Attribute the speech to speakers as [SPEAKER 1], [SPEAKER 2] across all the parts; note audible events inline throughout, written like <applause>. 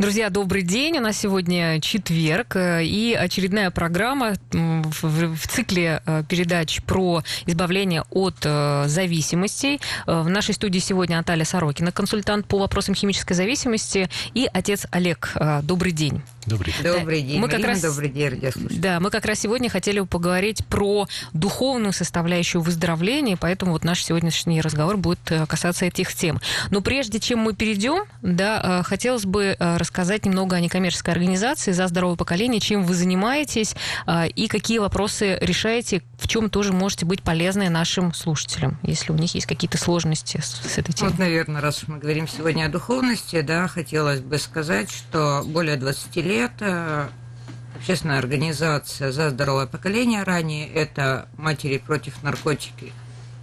[SPEAKER 1] Друзья, добрый день. У нас сегодня четверг э, и очередная программа в, в цикле э, передач про избавление от э, зависимостей. В нашей студии сегодня Наталья Сорокина, консультант по вопросам химической зависимости, и отец Олег. Добрый день.
[SPEAKER 2] Добрый день. Добрый день,
[SPEAKER 1] мы как раз, добрый день, радиослушатели. Да, мы как раз сегодня хотели поговорить про духовную составляющую выздоровления, поэтому вот наш сегодняшний разговор будет касаться этих тем. Но прежде чем мы перейдем, да, хотелось бы рассказать немного о некоммерческой организации «За здоровое поколение», чем вы занимаетесь а, и какие вопросы решаете, в чем тоже можете быть полезны нашим слушателям, если у них есть какие-то сложности с, с этой темой.
[SPEAKER 3] Вот, наверное, раз мы говорим сегодня о духовности, да, хотелось бы сказать, что более 20 лет э, общественная организация «За здоровое поколение», ранее это «Матери против наркотики»,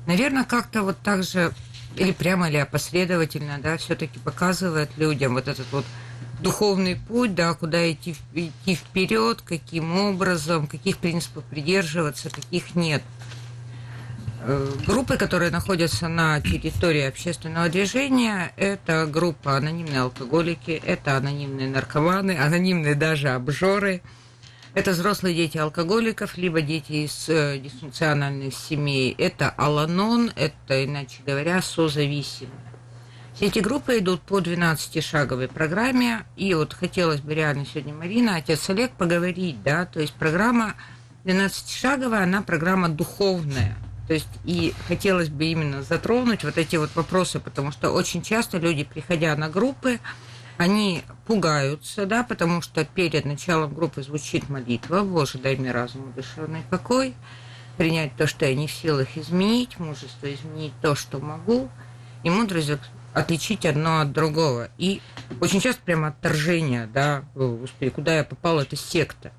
[SPEAKER 3] наверное, как-то вот так же или прямо, или опосредовательно, да, все-таки показывает людям вот этот вот духовный путь, да, куда идти, идти вперед, каким образом, каких принципов придерживаться, каких нет. Э, группы, которые находятся на территории общественного движения, это группа анонимные алкоголики, это анонимные наркоманы, анонимные даже обжоры, это взрослые дети алкоголиков, либо дети из э, дисфункциональных семей, это аланон, это, иначе говоря, созависимые. Эти группы идут по 12-шаговой программе, и вот хотелось бы реально сегодня, Марина, отец Олег, поговорить, да, то есть программа 12-шаговая, она программа духовная, то есть и хотелось бы именно затронуть вот эти вот вопросы, потому что очень часто люди, приходя на группы, они пугаются, да, потому что перед началом группы звучит молитва. «Боже, дай мне разум и душевный покой», принять то, что я не в силах изменить, мужество изменить то, что могу, и мудрость отличить одно от другого. И очень часто прямо отторжение, да, господи, куда я попал, это секта.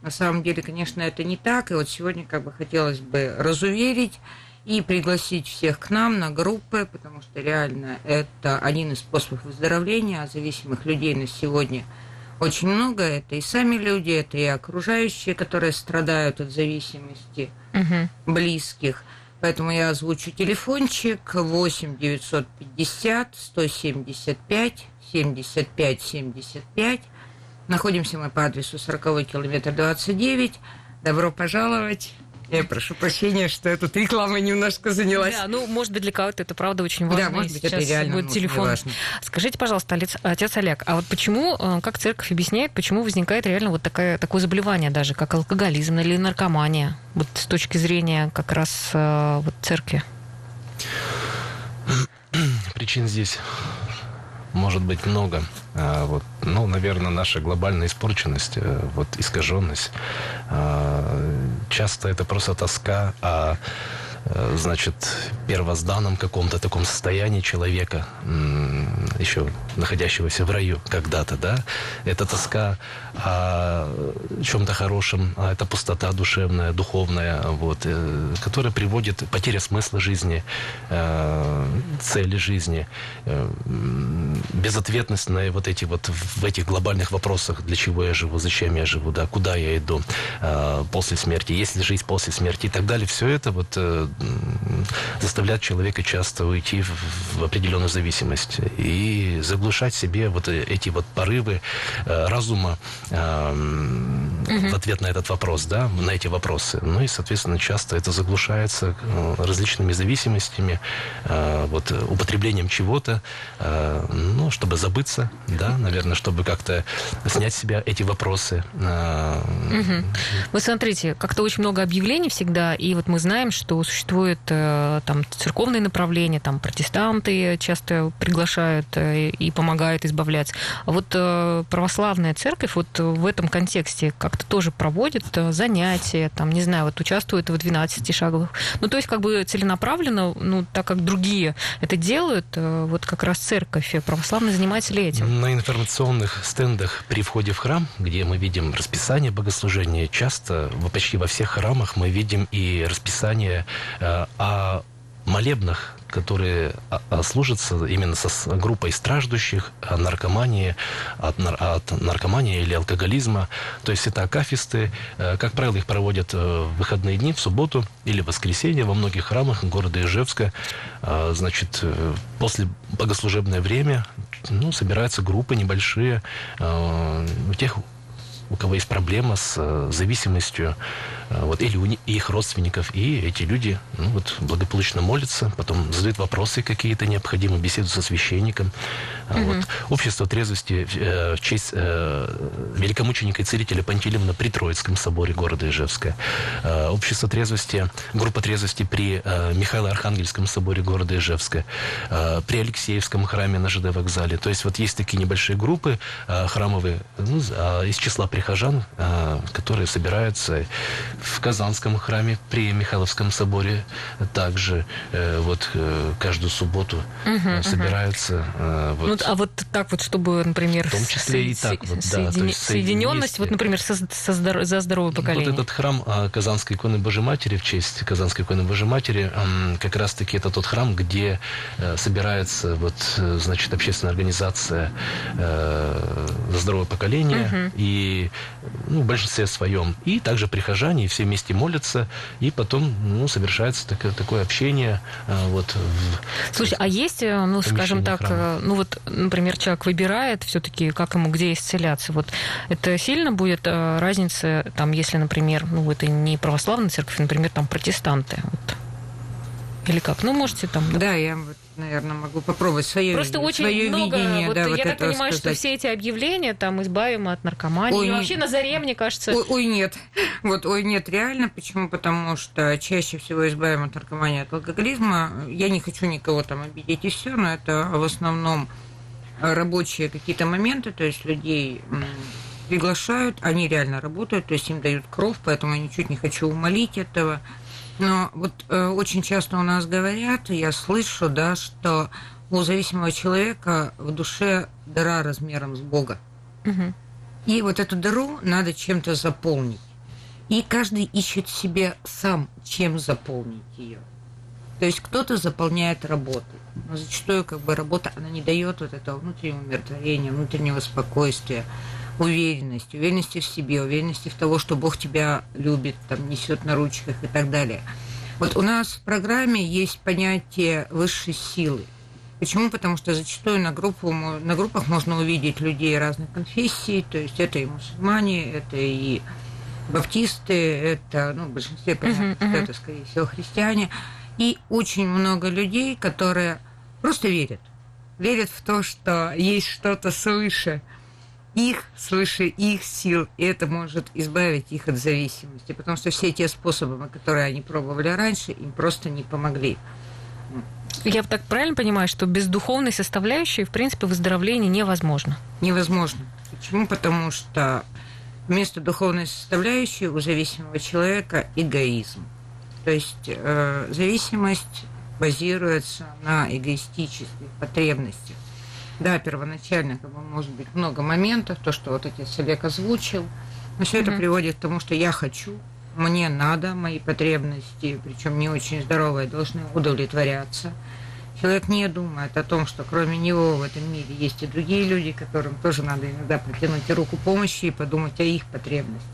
[SPEAKER 3] На самом деле, конечно, это не так, и вот сегодня как бы хотелось бы разуверить и пригласить всех к нам на группы, потому что реально это один из способов выздоровления, а зависимых людей на сегодня очень много. Это и сами люди, это и окружающие, которые страдают от зависимости угу. близких – Поэтому я озвучу телефончик 8 950 175 75 75. Находимся мы по адресу 40 километр 29. Добро пожаловать. Я прошу прощения, что эта реклама немножко занялась.
[SPEAKER 1] Да, ну, может быть, для кого-то это правда очень важно.
[SPEAKER 3] Да, может быть, это реально будет телефон. Важно.
[SPEAKER 1] Скажите, пожалуйста, отец Олег, а вот почему, э, как церковь объясняет, почему возникает реально вот такое, такое заболевание даже, как алкоголизм или наркомания, вот с точки зрения как раз э, вот церкви?
[SPEAKER 2] Причин здесь может быть много. А, вот, ну, наверное, наша глобальная испорченность, э, вот искаженность. А, часто это просто тоска Э, значит, первозданном каком-то таком состоянии человека, еще находящегося в раю когда-то, да, это тоска о чем-то хорошем, а это пустота душевная, духовная, вот, э, которая приводит потеря смысла жизни, э, цели жизни, безответность на вот эти вот в этих глобальных вопросах, для чего я живу, зачем я живу, да, куда я иду после смерти, есть ли жизнь после смерти и так далее, все это вот заставляет человека часто уйти в, определенную зависимость и заглушать себе вот эти вот порывы э, разума э. В ответ на этот вопрос, да, на эти вопросы. Ну и, соответственно, часто это заглушается э, различными зависимостями, э, вот употреблением чего-то, э, ну, чтобы забыться, да, наверное, чтобы как-то снять с себя эти вопросы. Э,
[SPEAKER 1] угу. Вы смотрите, как-то очень много объявлений всегда, и вот мы знаем, что существует э, там церковные направления, там протестанты часто приглашают э, и помогают избавляться. А вот э, православная церковь вот в этом контексте как-то тоже проводит занятия, там, не знаю, вот участвует в 12 шаговых. Ну, то есть как бы целенаправленно, ну, так как другие это делают, вот как раз церковь православная занимается ли этим?
[SPEAKER 2] На информационных стендах при входе в храм, где мы видим расписание богослужения, часто, почти во всех храмах мы видим и расписание о молебнах которые а, а, служатся именно со группой страждущих наркомании, от, от наркомании или алкоголизма. То есть это акафисты. Э, как правило, их проводят э, в выходные дни, в субботу или в воскресенье во многих храмах города Ижевска. Э, значит, после богослужебное время ну, собираются группы небольшие у тех, у кого есть проблема с зависимостью а, вот, или у их родственников, и эти люди ну, вот, благополучно молятся, потом задают вопросы какие-то необходимые, беседуют со священником. Mm-hmm. Вот. Общество трезвости э, в честь э, великомученика и целителя Пантелеймона при Троицком соборе города Ижевска. Э, общество трезвости, группа трезвости при э, Михаило-Архангельском соборе города Ижевска, э, при Алексеевском храме на ЖД вокзале. То есть вот есть такие небольшие группы э, храмовые ну, из числа прихожан, э, которые собираются в Казанском храме при Михайловском соборе также э, вот э, каждую субботу угу, э, собираются. Э,
[SPEAKER 1] вот, ну, а вот так вот, чтобы, например,
[SPEAKER 2] в том числе и так вот, да,
[SPEAKER 1] соедин... соединенность, вот, например, со, со здор... за здоровое поколение.
[SPEAKER 2] Вот этот храм э, Казанской иконы Божьей Матери в честь Казанской иконы Божьей Матери, э, как раз-таки это тот храм, где э, собирается вот, э, значит, общественная организация э, за здоровое поколение угу. и ну, в большинстве своем и также прихожане все вместе молятся, и потом ну, совершается такое, такое общение. А, вот,
[SPEAKER 1] в Слушай, а есть, э, ну, скажем так, храма. Э, ну вот, например, человек выбирает все-таки, как ему где исцеляться. Вот это сильно будет э, разница, там, если, например, ну, это не православная церковь, например, там протестанты. Вот. Или как? Ну, можете там...
[SPEAKER 3] Да, я вот наверное, могу попробовать свое,
[SPEAKER 1] Просто очень
[SPEAKER 3] свое
[SPEAKER 1] много,
[SPEAKER 3] видение.
[SPEAKER 1] Вот
[SPEAKER 3] да,
[SPEAKER 1] я
[SPEAKER 3] вот
[SPEAKER 1] так понимаю,
[SPEAKER 3] сказать.
[SPEAKER 1] что все эти объявления, там, избавим от наркомании, ой, вообще на заре, мне кажется...
[SPEAKER 3] Ой, ой, нет. Вот, ой, нет, реально. Почему? Потому что чаще всего избавим от наркомании, от алкоголизма. Я не хочу никого там обидеть и все, но это в основном рабочие какие-то моменты, то есть людей приглашают, они реально работают, то есть им дают кровь, поэтому я ничуть не хочу умолить этого. Но вот э, очень часто у нас говорят, я слышу, да, что у зависимого человека в душе дыра размером с Бога. Угу. И вот эту дыру надо чем-то заполнить. И каждый ищет себе сам, чем заполнить ее. То есть кто-то заполняет работу. Но зачастую как бы работа, она не дает вот этого внутреннего умиротворения, внутреннего спокойствия уверенность, уверенности в себе, уверенности в того, что Бог тебя любит, там, несет на ручках и так далее. Вот у нас в программе есть понятие высшей силы. Почему? Потому что зачастую на, группу, на группах можно увидеть людей разных конфессий, то есть это и мусульмане, это и баптисты, это, ну, в большинстве, понятно, uh-huh, uh-huh. это, скорее всего, христиане. И очень много людей, которые просто верят. Верят в то, что есть что-то свыше – их, свыше их сил, и это может избавить их от зависимости, потому что все те способы, которые они пробовали раньше, им просто не помогли.
[SPEAKER 1] Я так правильно понимаю, что без духовной составляющей, в принципе, выздоровление невозможно?
[SPEAKER 3] Невозможно. Почему? Потому что вместо духовной составляющей у зависимого человека эгоизм. То есть э, зависимость базируется на эгоистических потребностях. Да, первоначально может быть много моментов, то, что вот отец Олег озвучил, но все mm-hmm. это приводит к тому, что я хочу, мне надо, мои потребности, причем не очень здоровые, должны удовлетворяться. Человек не думает о том, что кроме него в этом мире есть и другие люди, которым тоже надо иногда протянуть руку помощи и подумать о их потребностях.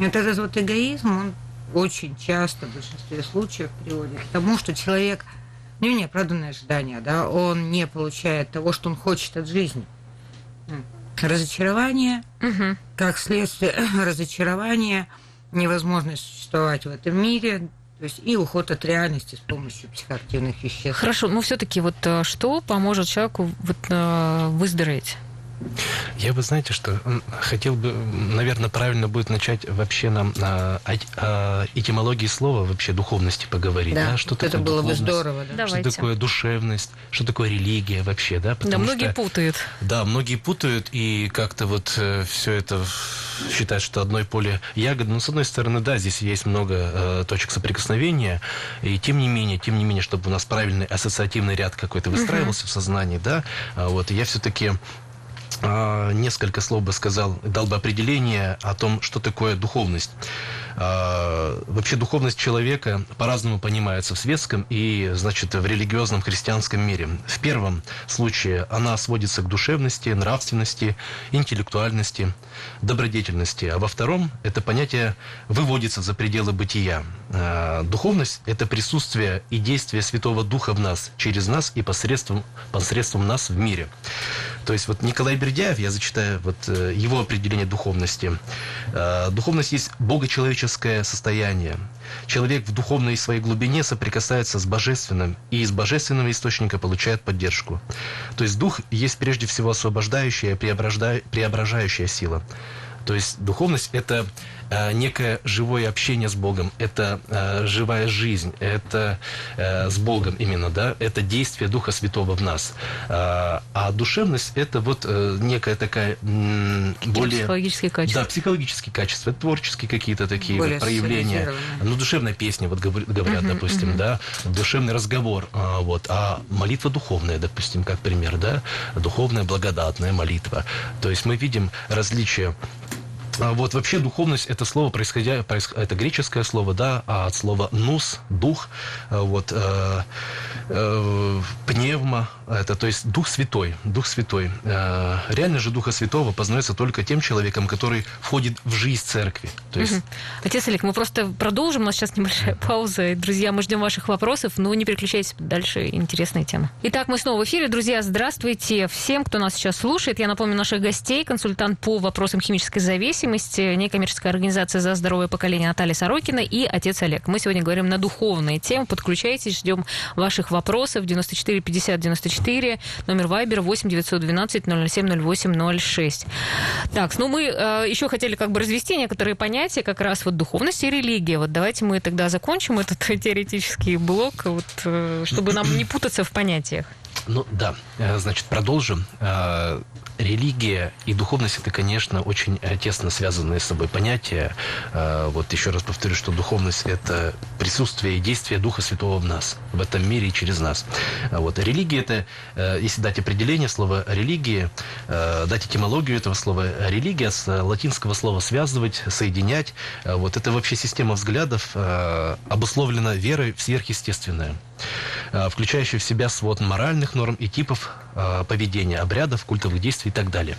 [SPEAKER 3] И вот этот вот эгоизм, он очень часто в большинстве случаев приводит к тому, что человек – у него неоправданные ожидания, да, он не получает того, что он хочет от жизни. Разочарование, угу. как следствие <clears throat> разочарования, невозможность существовать в этом мире, то есть и уход от реальности с помощью психоактивных веществ.
[SPEAKER 1] Хорошо, но все-таки вот э, что поможет человеку вот, э, выздороветь?
[SPEAKER 2] Я бы, знаете, что хотел бы, наверное, правильно будет начать вообще нам о, о этимологии слова, вообще духовности поговорить.
[SPEAKER 3] Да, да? Что вот такое это было бы здорово. Да?
[SPEAKER 2] Что такое душевность, что такое религия вообще, да?
[SPEAKER 1] Потому да, многие что, путают.
[SPEAKER 2] Да, многие путают, и как-то вот э, все это считают, что одной поле ягод. Но, с одной стороны, да, здесь есть много э, точек соприкосновения, и тем не менее, тем не менее, чтобы у нас правильный ассоциативный ряд какой-то выстраивался uh-huh. в сознании, да, а вот я все-таки а, несколько слов бы сказал, дал бы определение о том, что такое духовность. А, вообще духовность человека по-разному понимается в светском и, значит, в религиозном христианском мире. В первом случае она сводится к душевности, нравственности, интеллектуальности, добродетельности, а во втором это понятие выводится за пределы бытия. А, духовность – это присутствие и действие Святого Духа в нас, через нас и посредством, посредством нас в мире. То есть вот Николай Бердяев, я зачитаю вот э, его определение духовности. А, духовность есть богочеловеческое состояние. Человек в духовной своей глубине соприкасается с божественным, и из божественного источника получает поддержку. То есть дух есть прежде всего освобождающая, преображающая сила. То есть духовность – это э, некое живое общение с Богом, это э, живая жизнь, это э, с Богом именно, да, это действие Духа Святого в нас. Э, а душевность – это вот э, некая такая м, более…
[SPEAKER 1] Психологические качества.
[SPEAKER 2] Да, психологические качества, творческие какие-то такие вот проявления. Ну, душевная песня, вот говорят, uh-huh, допустим, uh-huh. да, душевный разговор, э, вот, а молитва духовная, допустим, как пример, да, духовная благодатная молитва. То есть мы видим различия вот вообще духовность это слово происходя, это греческое слово, да, а от слова нус, дух, э, вот э, э, пневма, это то есть Дух Святой, Дух Святой. Э, реально же Духа Святого познается только тем человеком, который входит в жизнь церкви. То есть... Угу.
[SPEAKER 1] Отец Олег, мы просто продолжим, у нас сейчас небольшая пауза. Друзья, мы ждем ваших вопросов, но не переключайтесь, дальше интересная тема. Итак, мы снова в эфире. Друзья, здравствуйте всем, кто нас сейчас слушает. Я напомню наших гостей, консультант по вопросам химической зависимости, некоммерческая организация «За здоровое поколение» Наталья Сорокина и отец Олег. Мы сегодня говорим на духовные темы. Подключайтесь, ждем ваших вопросов. 94 50 94, номер Вайбера 8 912 007 08 06. Так, ну мы э, еще хотели как бы развести некоторые понятия, как раз вот духовность и религия. Вот давайте мы тогда закончим этот <laughs> теоретический блок, вот, э, чтобы нам не путаться в понятиях.
[SPEAKER 2] Ну да, э, значит, продолжим. Э, религия и духовность это, конечно, очень э, тесно связанные с собой понятия. Вот еще раз повторю, что духовность это присутствие и действие Духа Святого в нас, в этом мире и через нас. Вот религия это, если дать определение слова религия, дать этимологию этого слова религия с латинского слова связывать, соединять. Вот это вообще система взглядов обусловлена верой в сверхъестественное. Э, включающий в себя свод моральных норм и типов э, поведения, обрядов, культовых действий и так далее.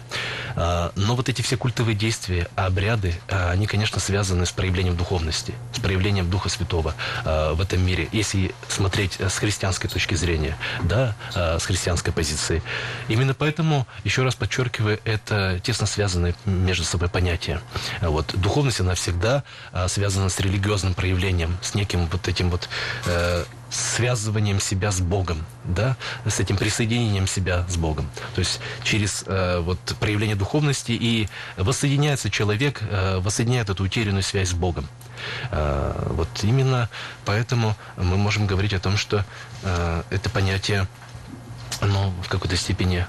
[SPEAKER 2] Э, но вот эти все культовые действия, обряды, они, конечно, связаны с проявлением духовности, с проявлением Духа Святого в этом мире. Если смотреть с христианской точки зрения, да, с христианской позиции. Именно поэтому, еще раз подчеркиваю, это тесно связанные между собой понятия. Вот, духовность, она всегда связана с религиозным проявлением, с неким вот этим вот связыванием себя с Богом, да, с этим присоединением себя с Богом. То есть через э, вот проявление духовности и воссоединяется человек, э, воссоединяет эту утерянную связь с Богом. Э, вот именно поэтому мы можем говорить о том, что э, это понятие но в какой-то степени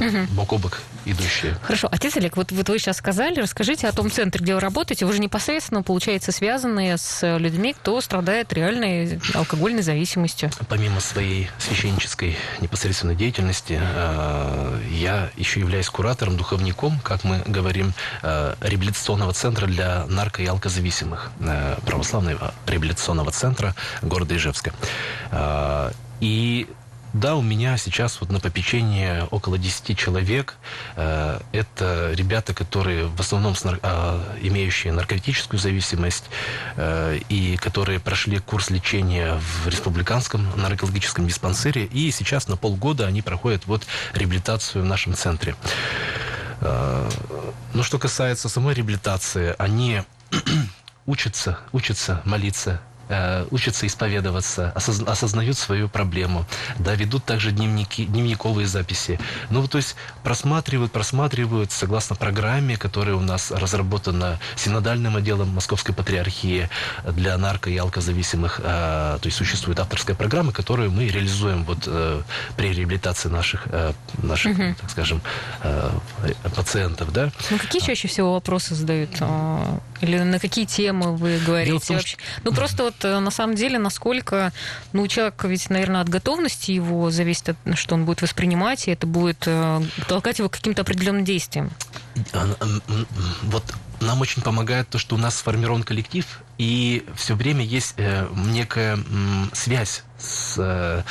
[SPEAKER 2] угу. бок о бок идущие.
[SPEAKER 1] Хорошо. Отец Олег, вот, вот вы сейчас сказали, расскажите о том центре, где вы работаете. Вы же непосредственно, получается, связаны с людьми, кто страдает реальной алкогольной зависимостью.
[SPEAKER 2] Помимо своей священнической непосредственной деятельности, э, я еще являюсь куратором, духовником, как мы говорим, э, реабилитационного центра для нарко- и алкозависимых, э, православного реабилитационного центра города Ижевска. И да, у меня сейчас вот на попечении около 10 человек. Э, это ребята, которые в основном а, имеющие наркотическую зависимость э, и которые прошли курс лечения в республиканском наркологическом диспансере. И сейчас на полгода они проходят вот реабилитацию в нашем центре. Э, ну, что касается самой реабилитации, они <clears throat> учатся, учатся молиться Э, учатся исповедоваться, осознают свою проблему, да, ведут также дневники, дневниковые записи. Ну, то есть просматривают, просматривают согласно программе, которая у нас разработана синодальным отделом Московской Патриархии для нарко- и алкозависимых. Э, то есть существует авторская программа, которую мы реализуем вот э, при реабилитации наших, наших угу. так скажем, пациентов, да.
[SPEAKER 1] Ну, какие чаще всего вопросы задают Или на какие темы вы говорите том, вообще? Что... Ну, просто вот на самом деле, насколько, ну, человек ведь, наверное, от готовности его зависит, от, что он будет воспринимать, и это будет толкать его к каким-то определенным действиям.
[SPEAKER 2] Вот нам очень помогает то, что у нас сформирован коллектив, и все время есть э, некая э, связь с, э,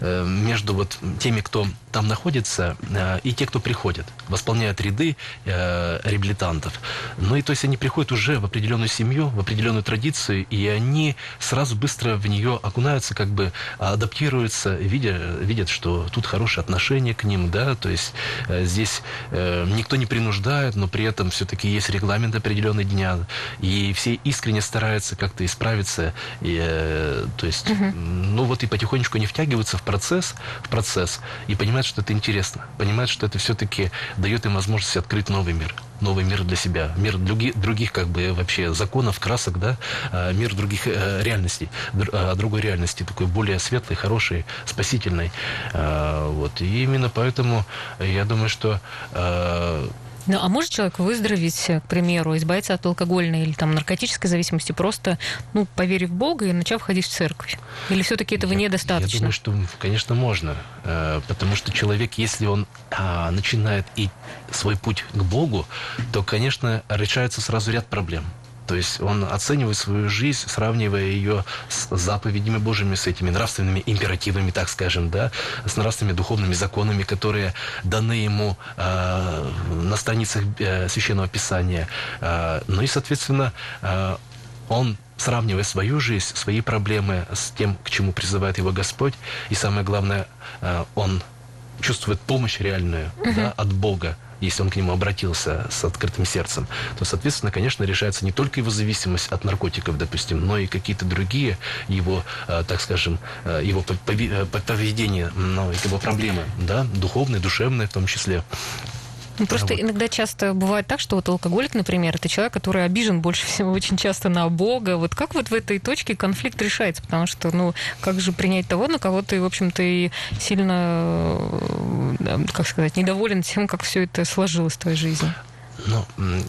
[SPEAKER 2] э, между вот теми, кто там находится, э, и те, кто приходит, восполняют ряды э, реабилитантов. Ну и то есть они приходят уже в определенную семью, в определенную традицию, и они сразу быстро в нее окунаются, как бы адаптируются, видя, видят, что тут хорошее отношение к ним, да, то есть э, здесь э, никто не принуждает, но при этом все-таки есть регламент определенный дня, и все искренне стараются как-то исправиться, и, э, то есть, угу. ну вот и потихонечку они втягиваются в процесс, в процесс и понимают, что это интересно, понимают, что это все-таки дает им возможность открыть новый мир новый мир для себя, мир других, других как бы вообще законов, красок, да, а, мир других э, реальностей, а, другой реальности, такой более светлой, хорошей, спасительной. А, вот. И именно поэтому я думаю, что
[SPEAKER 1] ну, а может человек выздороветь, к примеру, избавиться от алкогольной или там наркотической зависимости, просто, ну, поверив в Бога и начав ходить в церковь? Или все-таки этого я, недостаточно?
[SPEAKER 2] Я думаю, что, конечно, можно. Э, потому что человек, если он а, начинает и свой путь к Богу, то, конечно, решается сразу ряд проблем. То есть он оценивает свою жизнь, сравнивая ее с заповедями Божьими, с этими нравственными императивами, так скажем, да, с нравственными духовными законами, которые даны ему э, на страницах э, Священного Писания. Э, ну и, соответственно, э, он сравнивая свою жизнь, свои проблемы с тем, к чему призывает его Господь, и самое главное, э, он чувствует помощь реальную uh-huh. да, от Бога, если он к нему обратился с открытым сердцем, то, соответственно, конечно, решается не только его зависимость от наркотиков, допустим, но и какие-то другие его, э, так скажем, э, его э, поведение, ну, его проблемы, да, духовные, душевные в том числе.
[SPEAKER 1] Ну, просто вот. иногда часто бывает так, что вот алкоголик, например, это человек, который обижен больше <laughs> всего очень часто на Бога. Вот как вот в этой точке конфликт решается? Потому что, ну, как же принять того, на кого ты, в общем-то, и сильно, э, как сказать, недоволен тем, как все это сложилось в твоей жизни?
[SPEAKER 2] Ну,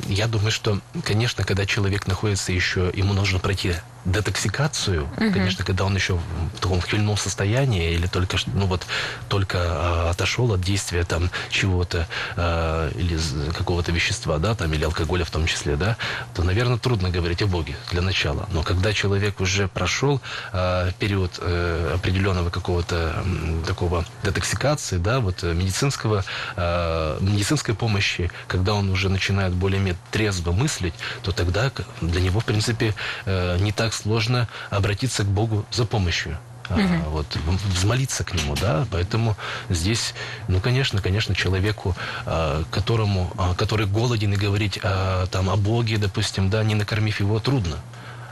[SPEAKER 2] я думаю, что, конечно, когда человек находится еще, ему нужно пройти детоксикацию, угу. конечно, когда он еще в таком хмельном состоянии или только ну вот только э, отошел от действия там чего-то э, или какого-то вещества, да, там или алкоголя в том числе, да, то, наверное, трудно говорить о Боге для начала. Но когда человек уже прошел э, период э, определенного какого-то э, такого детоксикации, да, вот медицинского э, медицинской помощи, когда он уже начинает более-менее трезво мыслить, то тогда для него, в принципе, э, не так так сложно обратиться к Богу за помощью. Uh-huh. вот, взмолиться к нему, да, поэтому здесь, ну, конечно, конечно, человеку, а, которому, а, который голоден и говорить там о Боге, допустим, да, не накормив его, трудно.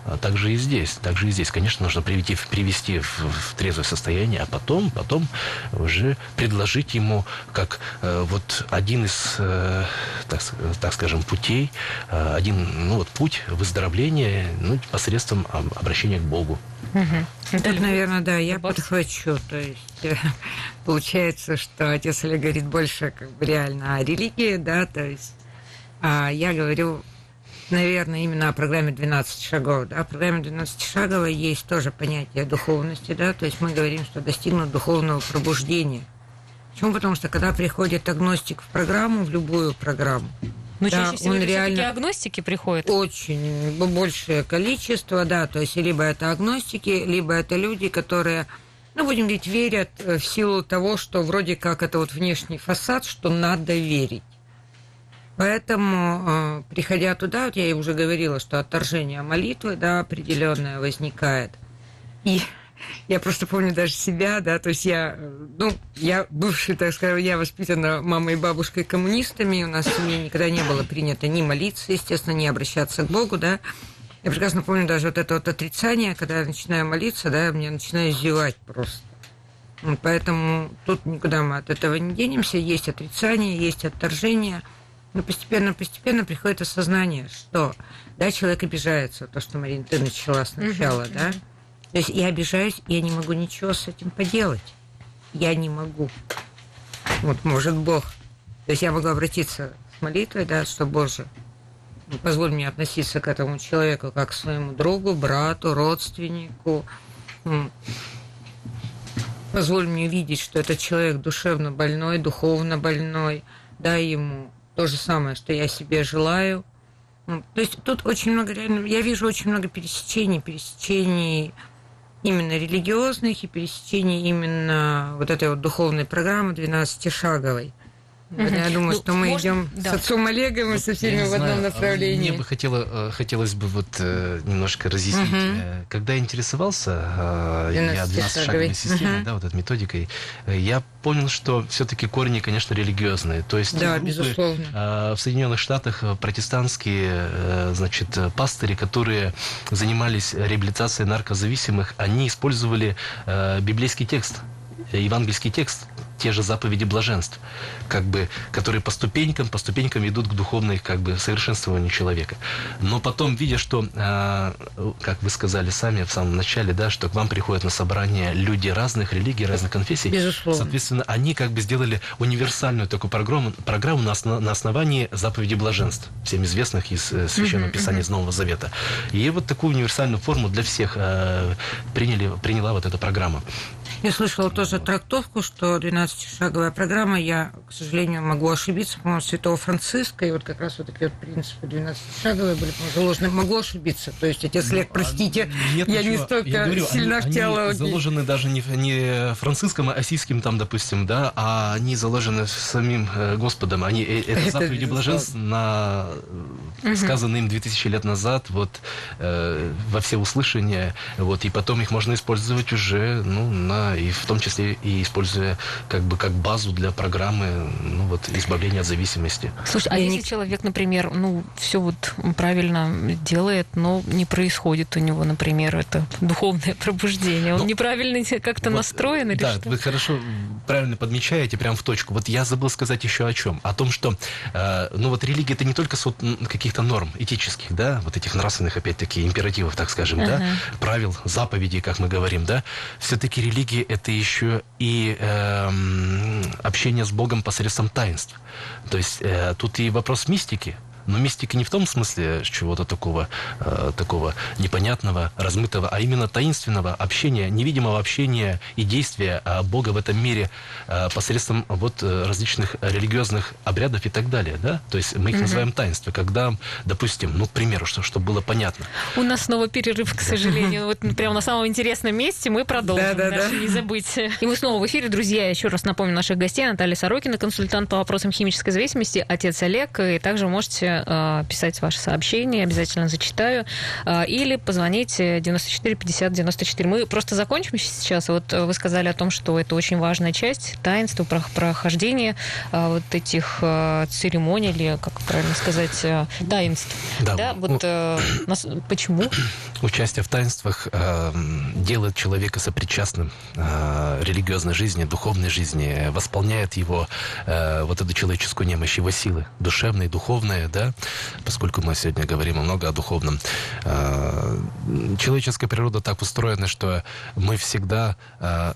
[SPEAKER 2] А также и здесь, также и здесь, конечно, нужно привести, привести в, в трезвое состояние, а потом, потом уже предложить ему как э, вот один из, э, так, так скажем, путей, э, один, ну вот путь выздоровления, ну посредством обращения к Богу.
[SPEAKER 3] Угу. Тут, наверное, да, я подхвачу. То есть э, <laughs> получается, что отец Олег говорит больше как бы реально о религии, да, то есть а я говорю наверное, именно о программе 12 шагов. Да? В программе 12 шагов есть тоже понятие духовности, да, то есть мы говорим, что достигнут духовного пробуждения. Почему? Потому что когда приходит агностик в программу, в любую программу,
[SPEAKER 1] но да, чаще всего он реально агностики приходят.
[SPEAKER 3] Очень большее количество, да, то есть либо это агностики, либо это люди, которые, ну, будем говорить, верят в силу того, что вроде как это вот внешний фасад, что надо верить. Поэтому, э, приходя туда, вот я уже говорила, что отторжение молитвы, да, определенное возникает. И я просто помню даже себя, да, то есть я, ну, я бывший, так сказать, я воспитана мамой и бабушкой коммунистами, у нас в семье никогда не было принято ни молиться, естественно, ни обращаться к Богу, да. Я прекрасно помню даже вот это вот отрицание, когда я начинаю молиться, да, мне начинаю зевать просто. Поэтому тут никуда мы от этого не денемся, есть отрицание, есть отторжение – но постепенно-постепенно приходит осознание, что, да, человек обижается, то, что, Марина, ты начала сначала, да? То есть я обижаюсь, я не могу ничего с этим поделать. Я не могу. Вот, может, Бог. То есть я могу обратиться с молитвой, да, что, Боже, позволь мне относиться к этому человеку как к своему другу, брату, родственнику. Позволь мне видеть, что этот человек душевно больной, духовно больной. Дай ему то же самое, что я себе желаю. То есть тут очень много, реально, я вижу очень много пересечений, пересечений именно религиозных и пересечений именно вот этой вот духовной программы 12-шаговой. Я думаю, ну, что мы может, идем да. с отцом Олегом и со всеми в одном направлении.
[SPEAKER 2] Мне бы хотело, э, хотелось бы вот э, немножко разъяснить. Угу. Когда я интересовался 12 я 12-шаговой системой, угу. да, вот этой методикой, я понял, что все-таки корни, конечно, религиозные. То есть
[SPEAKER 3] да, группы,
[SPEAKER 2] безусловно. в Соединенных Штатах протестантские, значит, пастыри, которые занимались реабилитацией наркозависимых, они использовали библейский текст, евангельский текст те же заповеди блаженств, как бы, которые по ступенькам, по ступенькам идут к духовной как бы, совершенствованию человека. Но потом, видя, что, э, как вы сказали сами в самом начале, да, что к вам приходят на собрание люди разных религий, разных конфессий,
[SPEAKER 3] Безусловно.
[SPEAKER 2] соответственно, они как бы сделали универсальную такую программу, программу на, основ, на основании заповеди блаженств, всем известных из э, Священного Писания из Нового Завета. И вот такую универсальную форму для всех э, приняли, приняла вот эта программа.
[SPEAKER 3] Я слышала тоже трактовку, что 12-шаговая программа, я, к сожалению, могу ошибиться, по-моему, Святого Франциска, и вот как раз вот такие вот принципы 12-шаговые были заложены. Могу ошибиться. То есть, отец Лек, простите,
[SPEAKER 2] а, Нет,
[SPEAKER 3] я ничего. не столько я говорю, сильна
[SPEAKER 2] они,
[SPEAKER 3] в теологии.
[SPEAKER 2] Они заложены даже не, не франциском, а осийским там, допустим, да, а они заложены самим э, Господом. Они, э, это, это заповеди блаженств на угу. сказанные им 2000 лет назад, вот, э, во все услышания, вот, и потом их можно использовать уже, ну, на и в том числе и используя как бы как базу для программы ну, вот, избавления от зависимости.
[SPEAKER 1] Слушай, а если не... человек, например, ну, все вот правильно делает, но не происходит у него, например, это духовное <laughs> пробуждение, он ну, неправильно как-то вот, настроен или
[SPEAKER 2] да,
[SPEAKER 1] что?
[SPEAKER 2] вы хорошо, правильно подмечаете, прям в точку. Вот я забыл сказать еще о чем. О том, что, э, ну вот религия это не только суд каких-то норм этических, да, вот этих нравственных, опять-таки, императивов, так скажем, uh-huh. да, правил, заповедей, как мы говорим, да, все-таки религия это еще и э, общение с Богом посредством таинств. То есть э, тут и вопрос мистики. Но мистика не в том смысле чего-то такого, э, такого непонятного, размытого, а именно таинственного общения, невидимого общения и действия э, Бога в этом мире э, посредством вот э, различных религиозных обрядов и так далее, да? То есть мы их угу. называем таинство, когда, допустим, ну, к примеру, что, чтобы было понятно.
[SPEAKER 1] У нас снова перерыв, к сожалению. Вот прямо на самом интересном месте мы продолжим. Да, да, да. Не забудьте. И мы снова в эфире, друзья. Еще раз напомню наших гостей. Наталья Сорокина, консультант по вопросам химической зависимости, отец Олег. И также можете Э, писать ваши сообщения, обязательно зачитаю. Э, или позвоните 94 50 94. Мы просто закончим сейчас. Вот э, вы сказали о том, что это очень важная часть таинства, прохождения вот этих церемоний, или, как правильно сказать, таинств. Да, да вот нас, почему?
[SPEAKER 2] Участие в таинствах э, делает человека сопричастным э, религиозной жизни, духовной жизни, восполняет его э, вот эту человеческую немощь, его силы, душевные, духовные, да, поскольку мы сегодня говорим много о духовном. Э, человеческая природа так устроена, что мы всегда э,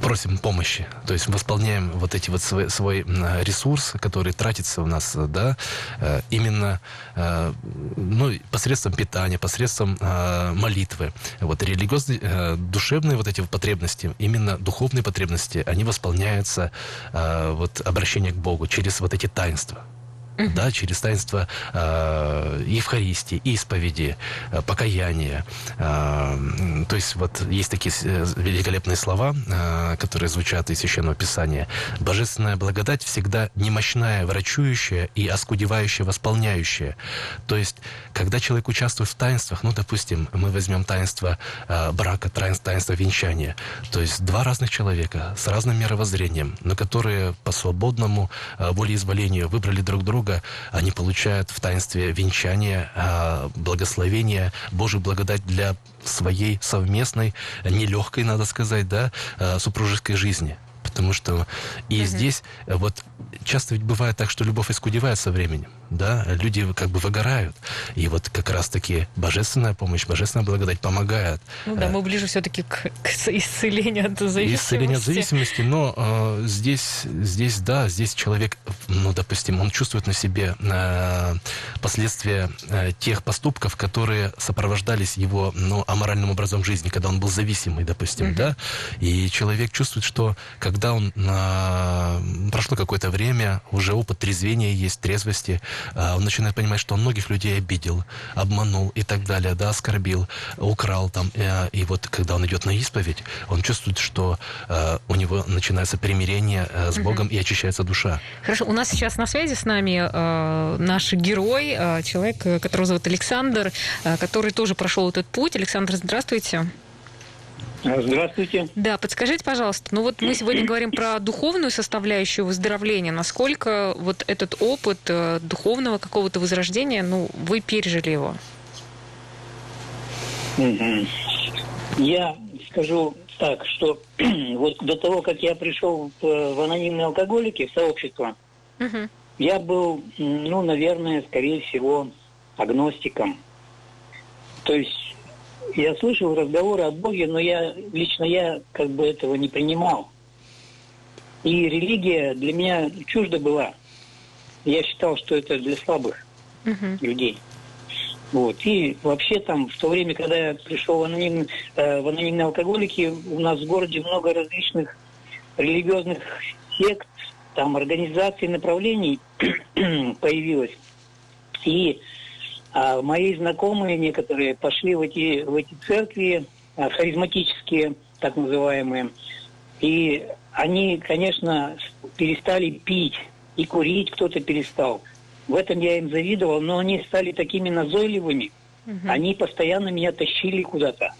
[SPEAKER 2] просим помощи, то есть восполняем вот эти вот свой, свой ресурс, который тратится у нас, да, э, именно э, ну, посредством питания, посредством молитвы. Вот религиозные, душевные вот эти потребности, именно духовные потребности, они восполняются вот обращение к Богу через вот эти таинства uh-huh. да, через таинство э, Евхаристии, исповеди, э, покаяния. Э, то есть вот есть такие э, великолепные слова, э, которые звучат из Священного Писания. Божественная благодать всегда немощная, врачующая и оскудевающая, восполняющая. То есть, когда человек участвует в таинствах, ну, допустим, мы возьмем таинство э, брака, таинство венчания, то есть два разных человека с разным мировоззрением, но которые по свободному э, волеизволению выбрали друг друга, Бога, они получают в таинстве венчания, а, благословения, Божью благодать для своей совместной, нелегкой, надо сказать, да, а, супружеской жизни. Потому что и угу. здесь вот часто ведь бывает так, что любовь искудевает со временем. Да, люди как бы выгорают. И вот как раз-таки божественная помощь, божественная благодать помогает.
[SPEAKER 1] Ну да, мы ближе все-таки к, к исцелению от зависимости.
[SPEAKER 2] Исцелению от зависимости, но э, здесь, здесь, да, здесь человек, ну, допустим, он чувствует на себе э, последствия э, тех поступков, которые сопровождались его, ну, аморальным образом жизни, когда он был зависимый, допустим, uh-huh. да, и человек чувствует, что когда он э, прошло какое-то время, уже опыт трезвения есть, трезвости, э, он начинает понимать, что он многих людей обидел, обманул и так далее, да, оскорбил, украл там, э, и вот когда он идет на исповедь, он чувствует, что э, у него начинается примирение э, с Богом uh-huh. и очищается душа.
[SPEAKER 1] Хорошо, у нас сейчас на связи с нами наш герой, человек, которого зовут Александр, который тоже прошел этот путь. Александр, здравствуйте.
[SPEAKER 4] Здравствуйте.
[SPEAKER 1] Да, подскажите, пожалуйста, ну вот мы сегодня говорим про духовную составляющую выздоровления. Насколько вот этот опыт э, духовного какого-то возрождения, ну, вы пережили его?
[SPEAKER 4] Я скажу так, что <clears throat> вот до того, как я пришел в, в анонимные алкоголики, в сообщество, угу. я был, ну, наверное, скорее всего, агностиком. То есть я слышал разговоры о Боге, но я лично я как бы этого не принимал. И религия для меня чужда была. Я считал, что это для слабых uh-huh. людей. Вот. И вообще там в то время, когда я пришел в, аноним, э, в анонимные алкоголики, у нас в городе много различных религиозных сект, там организаций, направлений <clears throat> появилось. И а мои знакомые некоторые пошли в эти, в эти церкви, а, харизматические, так называемые, и они, конечно, перестали пить и курить кто-то перестал. В этом я им завидовал, но они стали такими назойливыми. Угу. Они постоянно меня тащили куда-то.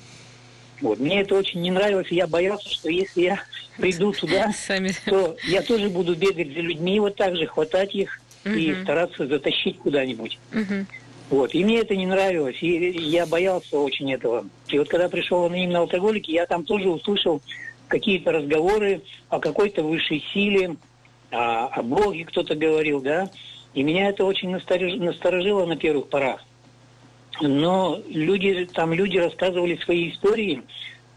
[SPEAKER 4] Вот. Мне это очень не нравилось, я боялся, что если я приду <laughs> туда, Сами. то я тоже буду бегать за людьми, вот так же хватать их угу. и стараться затащить куда-нибудь. Угу. Вот. И мне это не нравилось, и я боялся очень этого. И вот когда пришел анонимный алкоголик, я там тоже услышал какие-то разговоры о какой-то высшей силе, о, о Боге кто-то говорил, да. И меня это очень насторожило на первых порах. Но люди, там люди рассказывали свои истории,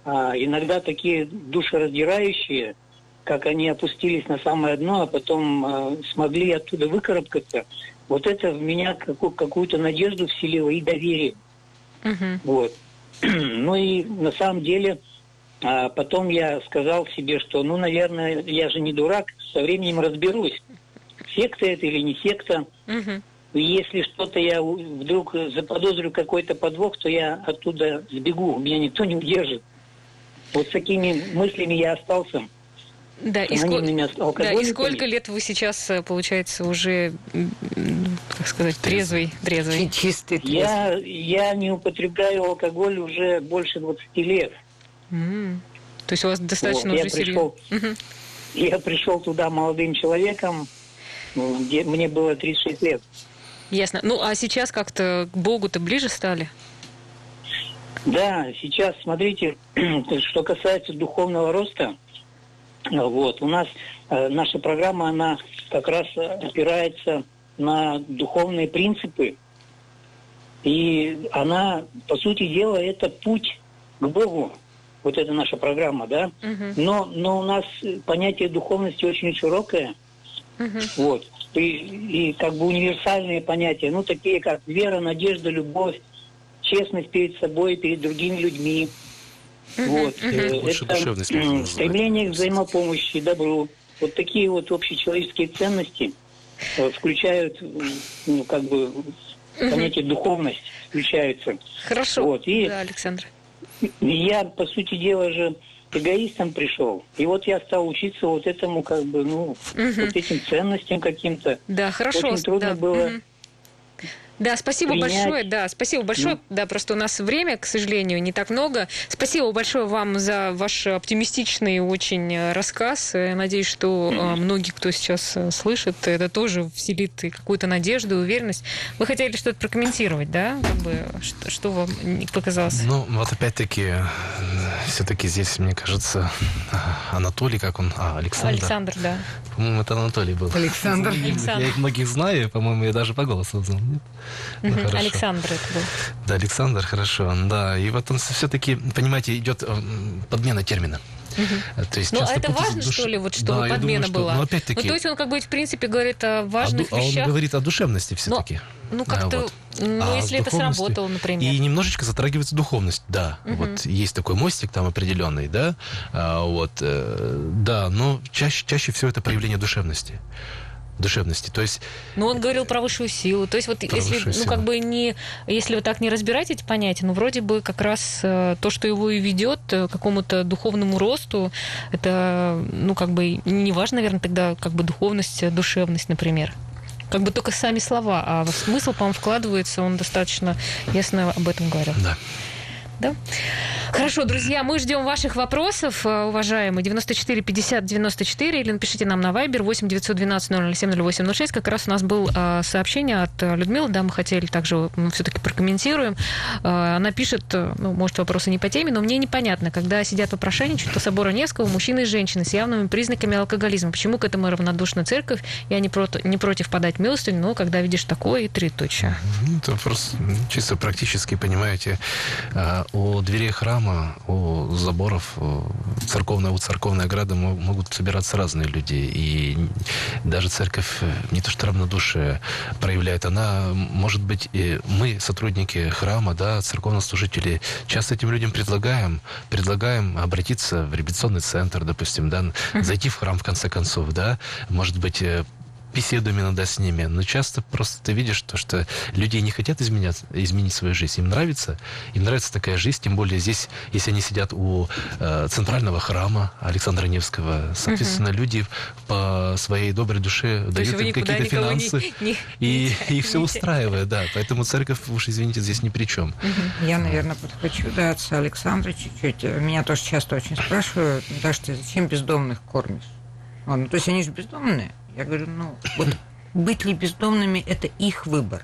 [SPEAKER 4] а, иногда такие душераздирающие, как они опустились на самое дно, а потом а, смогли оттуда выкарабкаться – вот это в меня какую-то надежду вселило и доверие. Uh-huh. Вот. <clears throat> Ну и на самом деле а потом я сказал себе, что, ну, наверное, я же не дурак, со временем разберусь, секта это или не секта. Uh-huh. И если что-то я вдруг заподозрю какой-то подвох, то я оттуда сбегу, меня никто не удержит. Вот с такими мыслями я остался.
[SPEAKER 1] Да, и, сколько, да, и сколько лет вы сейчас, э, получается, уже, как сказать, трезвый, трезвый?
[SPEAKER 4] Чистый трезвый. Я, я не употребляю алкоголь уже больше 20 лет.
[SPEAKER 1] Mm. То есть у вас достаточно вот, уже
[SPEAKER 4] серьезно? Пришел, Я пришел туда молодым человеком, ну, где мне было 36 лет.
[SPEAKER 1] Ясно. Ну, а сейчас как-то к Богу-то ближе стали?
[SPEAKER 4] Да, сейчас, смотрите, <clears throat> что касается духовного роста, вот. У нас э, наша программа, она как раз опирается на духовные принципы. И она, по сути дела, это путь к Богу. Вот это наша программа, да. Uh-huh. Но, но у нас понятие духовности очень широкое. Uh-huh. Вот. И, и как бы универсальные понятия, ну, такие как вера, надежда, любовь, честность перед собой, перед другими людьми, вот. Э, это стремление к взаимопомощи, добру. Вот такие вот общечеловеческие ценности э, включают, ну, как бы, понятие духовность включается.
[SPEAKER 1] Хорошо, вот. и да, Александр.
[SPEAKER 4] Я, по сути дела же, эгоистом пришел. И вот я стал учиться вот этому, как бы, ну, угу. вот этим ценностям каким-то.
[SPEAKER 1] Да, хорошо.
[SPEAKER 4] Очень трудно
[SPEAKER 1] да.
[SPEAKER 4] было...
[SPEAKER 1] Угу Да, спасибо принять. большое. Да, спасибо большое. Ну. Да, просто у нас время, к сожалению, не так много. Спасибо большое вам за ваш оптимистичный очень рассказ. Я надеюсь, что mm-hmm. многие, кто сейчас э, слышит, это тоже вселит какую-то надежду, уверенность. Вы хотели что-то прокомментировать, да? Как бы, что, что вам показалось?
[SPEAKER 2] Ну, вот опять-таки, все-таки здесь, мне кажется, Анатолий, как он? А, Александр.
[SPEAKER 1] Александр, да.
[SPEAKER 2] По-моему, это Анатолий был.
[SPEAKER 3] Александр.
[SPEAKER 2] Александр. Я их многих знаю, по-моему, я даже по голосу узнал. Нет?
[SPEAKER 1] Ну, Александр это был.
[SPEAKER 2] Да, Александр, хорошо. Да, и вот он все-таки, понимаете, идет э, подмена термина.
[SPEAKER 1] Угу. То есть ну, а это важно, душ... что ли, вот чтобы да, подмена думаю, была?
[SPEAKER 2] Что... Ну, опять-таки...
[SPEAKER 1] Ну, то есть он, как бы, в принципе, говорит о важных
[SPEAKER 2] а,
[SPEAKER 1] вещах.
[SPEAKER 2] А он говорит о душевности все-таки.
[SPEAKER 1] Ну, ну как-то, вот. ну, а если это сработало, например.
[SPEAKER 2] И немножечко затрагивается духовность, да. Угу. Вот есть такой мостик там определенный, да. А, вот, э, да, но чаще, чаще всего это проявление душевности душевности. То есть...
[SPEAKER 1] Ну, он говорил про высшую силу. То есть, вот если, ну, силу. как бы не, если вы так не разбирать эти понятия, ну, вроде бы как раз э, то, что его и ведет э, к какому-то духовному росту, это, ну, как бы не важно, наверное, тогда как бы духовность, душевность, например. Как бы только сами слова, а смысл, по-моему, вкладывается, он достаточно ясно об этом говорил.
[SPEAKER 2] Да.
[SPEAKER 1] Да? Хорошо, друзья, мы ждем ваших вопросов, э, уважаемые. 94 50 94 или напишите нам на Viber 8 912 007 0806. Как раз у нас было э, сообщение от э, Людмилы, да, мы хотели также все-таки прокомментируем. Она пишет, ну, может, вопросы не по теме, но мне непонятно, когда сидят вопрошайничают по собору Невского мужчины и женщины с явными признаками алкоголизма. Почему к этому равнодушна церковь? Я не, против, не против подать милостыню, но когда видишь такое, и три точки.
[SPEAKER 2] Ну, это просто чисто практически, понимаете, у дверей храма, у заборов церковной, у церковной ограды могут собираться разные люди. И даже церковь не то что равнодушие проявляет, она, может быть, и мы, сотрудники храма, да, церковнослужители, часто этим людям предлагаем, предлагаем обратиться в репетиционный центр, допустим, да, зайти в храм, в конце концов, да, может быть, э, беседуем иногда с ними, но часто просто ты видишь то, что люди не хотят изменять, изменить свою жизнь. Им нравится, им нравится такая жизнь, тем более здесь, если они сидят у э, центрального храма Александра Невского, соответственно, угу. люди по своей доброй душе то дают им какие-то финансы, не, <laughs> не, и, не, <laughs> и все устраивает, да. Поэтому церковь, уж извините, здесь ни при чем.
[SPEAKER 3] Угу. Я, наверное, подхочу, да, отца Александра чуть-чуть. Меня тоже часто очень спрашивают, да, что зачем бездомных кормишь? Он, ну, то есть они же бездомные. Я говорю, ну, вот быть ли бездомными – это их выбор.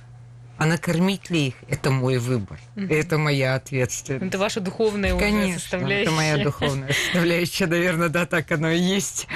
[SPEAKER 3] А накормить ли их – это мой выбор. Mm-hmm. Это моя ответственность.
[SPEAKER 1] Это ваша духовная
[SPEAKER 3] Конечно,
[SPEAKER 1] составляющая.
[SPEAKER 3] это моя духовная составляющая. Наверное, да, так оно и есть.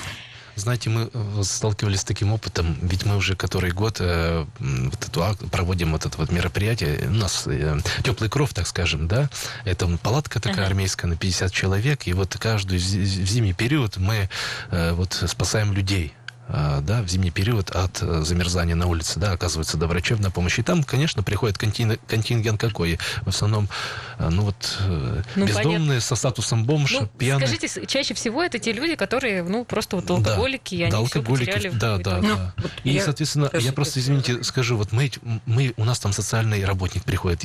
[SPEAKER 2] Знаете, мы э, сталкивались с таким опытом, ведь мы уже который год э, вот эту, проводим вот это вот мероприятие. У нас э, теплый кров, так скажем, да. Это палатка такая uh-huh. армейская на 50 человек. И вот каждый в зимний период мы э, вот спасаем людей да, в зимний период от э, замерзания на улице, да, оказывается доврачебная помощь. И там, конечно, приходит контингент какой? В основном, э, ну вот, э, ну, бездомные понятно. со статусом бомж, ну, пьяные.
[SPEAKER 1] Скажите, чаще всего это те люди, которые, ну, просто вот алкоголики, да, и они да, алкоголики, все потеряли.
[SPEAKER 2] Да, да, ну, да. Вот и, я, соответственно, я просто, извините, скажу, вот мы, мы, у нас там социальный работник приходит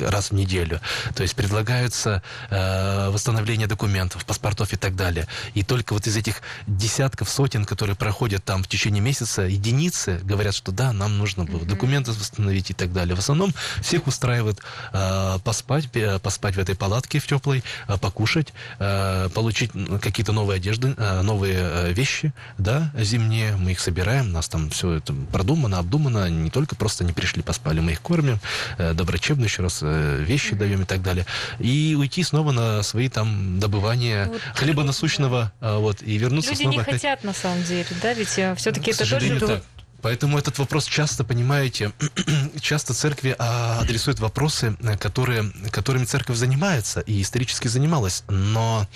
[SPEAKER 2] раз в неделю, то есть предлагаются э, восстановление документов, паспортов и так далее. И только вот из этих десятков, сотен, которые проходят там в течение месяца единицы, говорят, что да, нам нужно было документы восстановить и так далее. В основном всех устраивает э, поспать, поспать в этой палатке в теплой, э, покушать, э, получить какие-то новые одежды, э, новые вещи, да, зимние. Мы их собираем, у нас там все это продумано, обдумано, не только просто не пришли, поспали, мы их кормим, э, доброчебно еще раз э, вещи даем и так далее. И уйти снова на свои там добывания вот, хлеба насущного, э, вот, и вернуться
[SPEAKER 1] Люди
[SPEAKER 2] снова.
[SPEAKER 1] Люди не хотят, на самом деле, да, ведь ведь все-таки это тоже... Так.
[SPEAKER 2] Поэтому этот вопрос часто, понимаете, <clears throat> часто церкви а, адресуют вопросы, которые, которыми церковь занимается и исторически занималась, но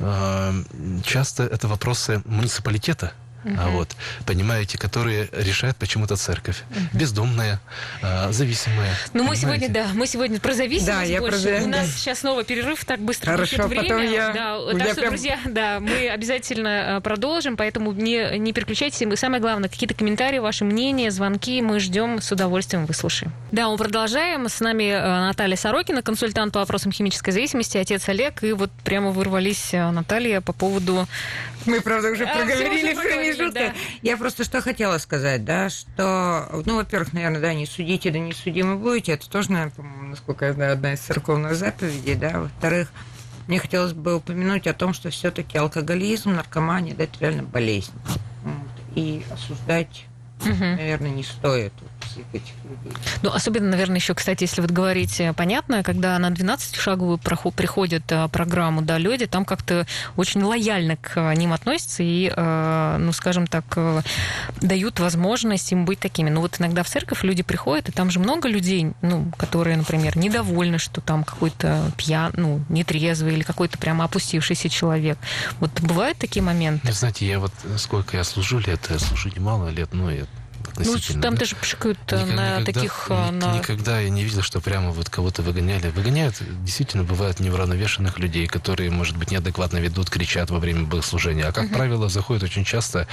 [SPEAKER 2] э, часто это вопросы муниципалитета, Угу. А вот, понимаете, которые решает почему-то церковь. Угу. Бездомная, а, зависимая.
[SPEAKER 1] Ну, мы сегодня, да, мы сегодня про зависимость да, я больше. Про... У нас сейчас снова перерыв, так быстро
[SPEAKER 3] Хорошо, время. потом я...
[SPEAKER 1] Да, так что, прям... друзья, да, мы обязательно а, продолжим, поэтому не, не переключайтесь. И самое главное, какие-то комментарии, ваши мнения, звонки мы ждем, с удовольствием выслушаем. Да, мы продолжаем. С нами а, Наталья Сорокина, консультант по вопросам химической зависимости, отец Олег. И вот прямо вырвались, Наталья, по поводу...
[SPEAKER 3] Мы, правда, уже проговорили про не шутка. Я просто что хотела сказать, да, что, ну, во-первых, наверное, да, не судите, да не судимы будете. Это тоже, наверное, насколько я знаю, одна из церковных заповедей, да. Во-вторых, мне хотелось бы упомянуть о том, что все-таки алкоголизм, наркомания, да, это реально болезнь. И осуждать угу. наверное, не стоит всех этих людей.
[SPEAKER 1] Ну, особенно, наверное, еще, кстати, если вот говорить понятно, когда на 12-шаговую приходят а, программу, да, люди там как-то очень лояльно к ним относятся и, ну, скажем так, э, дают возможность им быть такими. Ну, вот иногда в церковь люди приходят, и там же много людей, ну, которые, например, недовольны, что там какой-то пьян, ну, нетрезвый или какой-то прямо опустившийся человек. Вот бывают такие моменты?
[SPEAKER 2] Знаете, я вот сколько я служу лет, я служу немало лет, но я
[SPEAKER 1] ну, там да? даже пшикают э, никогда, на таких... Э,
[SPEAKER 2] на... Никогда я не видел, что прямо вот кого-то выгоняли. Выгоняют, действительно, бывают неуравновешенных людей, которые, может быть, неадекватно ведут, кричат во время богослужения. А, как uh-huh. правило, заходят очень часто,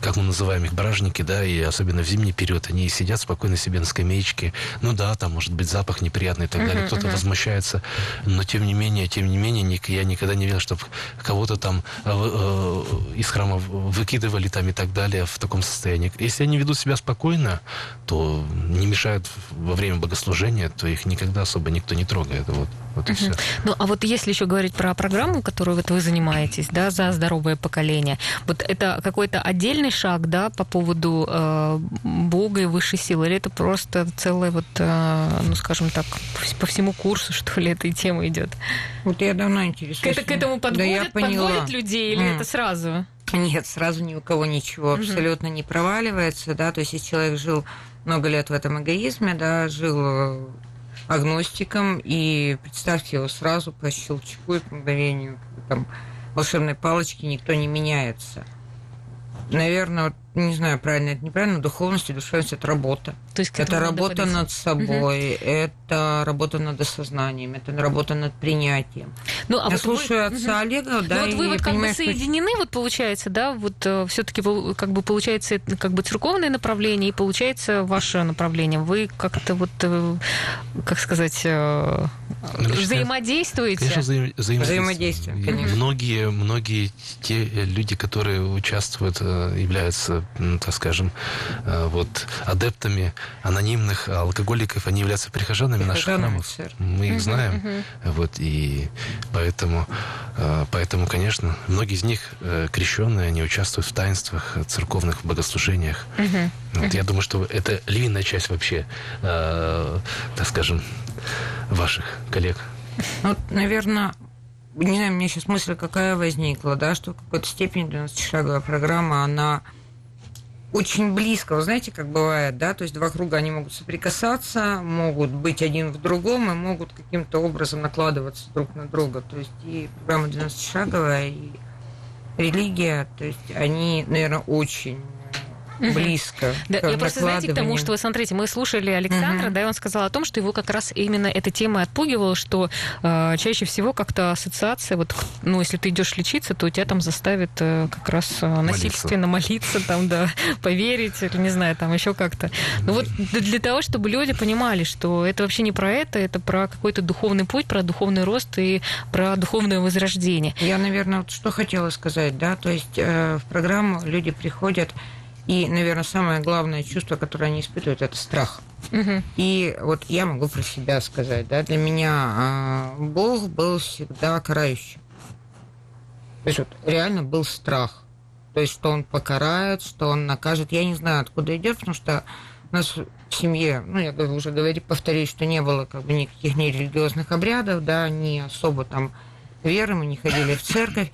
[SPEAKER 2] как мы называем их, бражники, да, и особенно в зимний период, они сидят спокойно себе на скамеечке. Ну да, там может быть запах неприятный и так далее. Кто-то uh-huh. возмущается. Но, тем не менее, тем не менее, я никогда не видел, чтобы кого-то там э, э, из храма выкидывали там и так далее в таком состоянии. Если они ведут себя спокойно, то не мешают во время богослужения, то их никогда особо никто не трогает. Вот, вот и все.
[SPEAKER 1] Ну, а вот если еще говорить про программу, которую вот вы занимаетесь, да, за здоровое поколение, вот это какой-то отдельный шаг, да, по поводу э, Бога и высшей силы, или это просто целая вот, э, ну, скажем так, по всему курсу, <laughs> что ли, этой темы идет?
[SPEAKER 3] Вот я давно интересуюсь.
[SPEAKER 1] К, к этому подводят, да подводят людей или mm. это сразу?
[SPEAKER 3] Нет, сразу ни у кого ничего абсолютно не проваливается, да, то есть если человек жил много лет в этом эгоизме, да, жил э, агностиком, и представьте его сразу по щелчку и по мгновению там, волшебной палочки никто не меняется. Наверное, вот не знаю, правильно это неправильно, духовность и душевность – это работа. То есть это работа над собой, угу. это работа над осознанием, это работа над принятием. Ну, а Я вот слушаю вы... отца угу. Олега, да,
[SPEAKER 1] ну, вот вы вот как бы соединены, что... вот получается, да, вот э, все-таки как бы получается как бы церковное направление и получается ваше направление. Вы как-то вот, э, как сказать, ну, взаимодействуете?
[SPEAKER 2] Конечно, взаим... взаимодействуем. Конечно. Многие, многие те люди, которые участвуют, являются так скажем, э, вот адептами анонимных алкоголиков, они являются прихожанами наших храмов. Мы их знаем. Вот, и поэтому, э, поэтому, конечно, многие из них э, крещенные, они участвуют в таинствах, церковных богослужениях. Вот, я думаю, что это львиная часть вообще, так скажем, ваших коллег.
[SPEAKER 3] Вот, наверное, не знаю, у меня сейчас мысль какая возникла, да, что в какой-то степени 12-шаговая программа, она очень близко. Вы знаете, как бывает, да? То есть два круга, они могут соприкасаться, могут быть один в другом и могут каким-то образом накладываться друг на друга. То есть и программа 12-шаговая, и религия, то есть они, наверное, очень близко.
[SPEAKER 1] Да, я просто, знаете, к тому, что, вы смотрите, мы слушали Александра, да, и он сказал о том, что его как раз именно эта тема отпугивала, что э, чаще всего как-то ассоциация, вот, ну, если ты идешь лечиться, то тебя там заставят э, как раз э, насильственно молиться, там, да, <laughs> поверить, или не знаю, там еще как-то. Ну вот для того, чтобы люди понимали, что это вообще не про это, это про какой-то духовный путь, про духовный рост и про духовное возрождение.
[SPEAKER 3] Я, наверное, вот что хотела сказать, да, то есть э, в программу люди приходят и, наверное, самое главное чувство, которое они испытывают, это страх. Угу. И вот я могу про себя сказать, да, для меня э, Бог был всегда карающим. То есть вот реально был страх. То есть, что он покарает, что он накажет. Я не знаю, откуда идет, потому что у нас в семье, ну, я уже говорю, повторюсь, что не было как бы никаких нерелигиозных обрядов, да, не особо там веры, мы не ходили в церковь.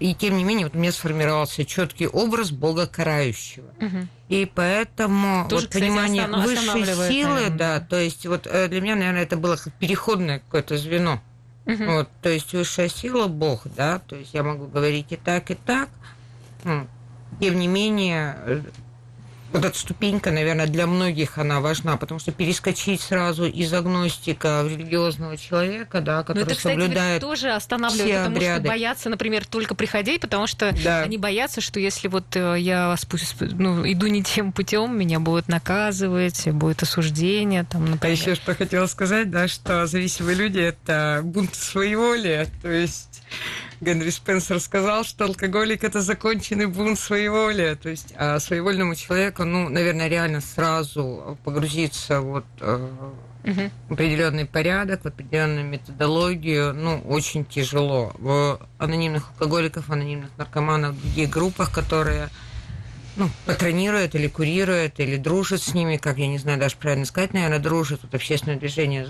[SPEAKER 3] И тем не менее, вот у меня сформировался четкий образ Бога карающего. Угу. И поэтому Тоже, вот кстати, понимание высшей силы, наверное. да, то есть вот э, для меня, наверное, это было как переходное какое-то звено. Угу. Вот, то есть высшая сила Бог, да, то есть я могу говорить и так, и так. Тем не менее, вот эта ступенька, наверное, для многих она важна, потому что перескочить сразу из агностика в религиозного человека, да, который Но это, кстати, соблюдает
[SPEAKER 1] тоже останавливает,
[SPEAKER 3] все
[SPEAKER 1] потому
[SPEAKER 3] обряды.
[SPEAKER 1] что боятся, например, только приходить, потому что да. они боятся, что если вот э, я ну, иду не тем путем, меня будут наказывать, будет осуждение, там,
[SPEAKER 3] например. А еще что хотела сказать, да, что зависимые люди это бунт своей воли, то есть Генри Спенсер сказал, что алкоголик – это законченный бунт своеволия. То есть а своевольному человеку, ну, наверное, реально сразу погрузиться вот угу. в определенный порядок, в определенную методологию, ну, очень тяжело. В анонимных алкоголиков, анонимных наркоманов, в других группах, которые ну, патронирует или курирует, или дружит с ними, как я не знаю даже правильно сказать, наверное, дружит. Вот общественное движение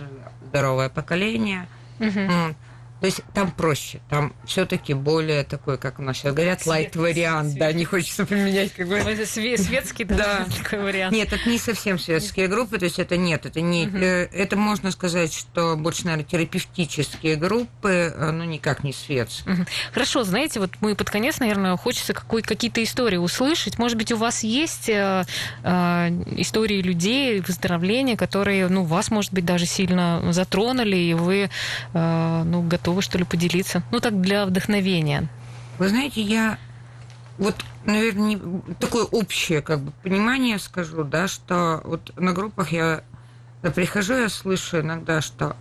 [SPEAKER 3] «Здоровое поколение». Угу. То есть там проще, там все-таки более такой, как у нас сейчас говорят, лайт-вариант, да, не хочется применять какой-то...
[SPEAKER 1] Светский, да, <laughs>
[SPEAKER 3] такой вариант. Нет, это не совсем светские группы, то есть это нет, это не... Угу. Это можно сказать, что больше, наверное, терапевтические группы, э, но никак не светские.
[SPEAKER 1] Хорошо, знаете, вот мы под конец, наверное, хочется какие-то истории услышать. Может быть, у вас есть э, э, истории людей, выздоровления, которые, ну, вас, может быть, даже сильно затронули, и вы, э, ну, готовы готовы, что ли, поделиться? Ну, так, для вдохновения.
[SPEAKER 3] Вы знаете, я вот, наверное, такое общее как бы понимание скажу, да, что вот на группах я да, прихожу, я слышу иногда, что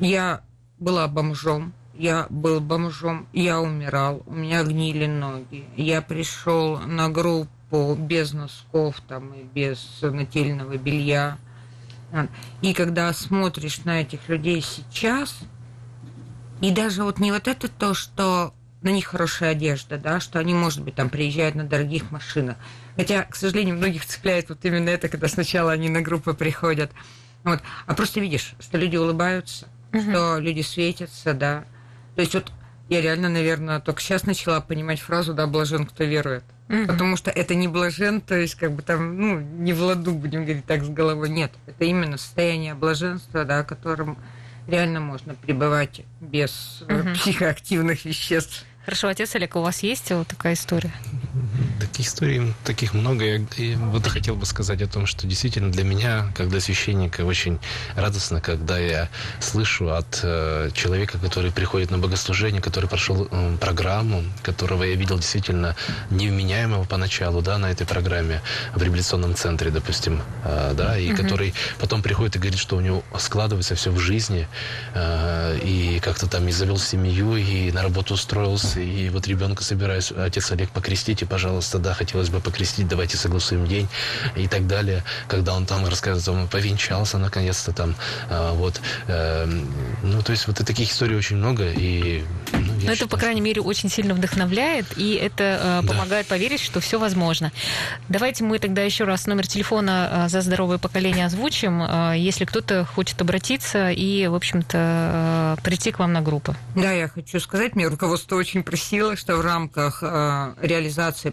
[SPEAKER 3] я была бомжом, я был бомжом, я умирал, у меня гнили ноги. Я пришел на группу без носков там и без нательного белья. И когда смотришь на этих людей сейчас, и даже вот не вот это то, что на них хорошая одежда, да, что они, может быть, там приезжают на дорогих машинах. Хотя, к сожалению, многих цепляет вот именно это, когда сначала они на группы приходят. Вот. А просто видишь, что люди улыбаются, угу. что люди светятся, да. То есть вот я реально, наверное, только сейчас начала понимать фразу «да, блажен, кто верует». Угу. Потому что это не блажен, то есть как бы там, ну, не в ладу, будем говорить так, с головой. Нет, это именно состояние блаженства, да, которым реально можно пребывать без угу. психоактивных веществ.
[SPEAKER 1] Хорошо, отец Олег, у вас есть вот такая история?
[SPEAKER 2] Таких историй таких много. Я и вот хотел бы сказать о том, что действительно для меня, как для священника, очень радостно, когда я слышу от э, человека, который приходит на богослужение, который прошел э, программу, которого я видел действительно невменяемого поначалу, да, на этой программе в реабилитационном центре, допустим, э, да, и угу. который потом приходит и говорит, что у него складывается все в жизни, э, и как-то там и завел семью, и на работу устроился, и вот ребенка собираюсь, отец Олег, покрестите, пожалуйста, да, хотелось бы покрестить, давайте согласуем день и так далее. Когда он там рассказывает, он повенчался наконец-то там, а, вот. Э, ну, то есть вот таких историй очень много, и...
[SPEAKER 1] Ну, Но считаю, это, по крайней что... мере, очень сильно вдохновляет, и это э, помогает да. поверить, что все возможно. Давайте мы тогда еще раз номер телефона э, за здоровое поколение озвучим, э, если кто-то хочет обратиться и, в общем-то, э, прийти к вам на группу.
[SPEAKER 3] Да, я хочу сказать, мне руководство очень просило, что в рамках э, реализации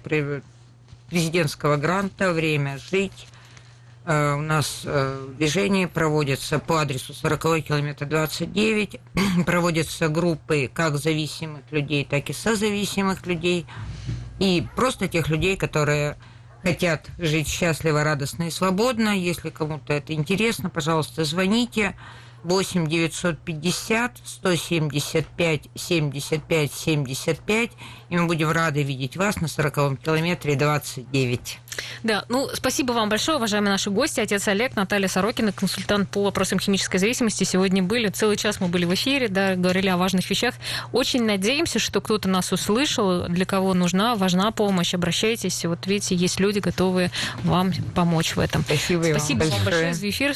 [SPEAKER 3] президентского гранта «Время жить» у нас э, движение проводится по адресу 40 километр 29. <clears throat> Проводятся группы как зависимых людей, так и созависимых людей. И просто тех людей, которые хотят жить счастливо, радостно и свободно. Если кому-то это интересно, пожалуйста, звоните. 8 950 175 75 75. И мы будем рады видеть вас на 40-м километре 29.
[SPEAKER 1] Да, ну, спасибо вам большое, уважаемые наши гости. Отец Олег, Наталья Сорокина, консультант по вопросам химической зависимости. Сегодня были, целый час мы были в эфире, да, говорили о важных вещах. Очень надеемся, что кто-то нас услышал, для кого нужна, важна помощь. Обращайтесь. Вот видите, есть люди, готовые вам помочь в этом.
[SPEAKER 3] Спасибо,
[SPEAKER 1] спасибо
[SPEAKER 3] вам,
[SPEAKER 1] вам большое за эфир.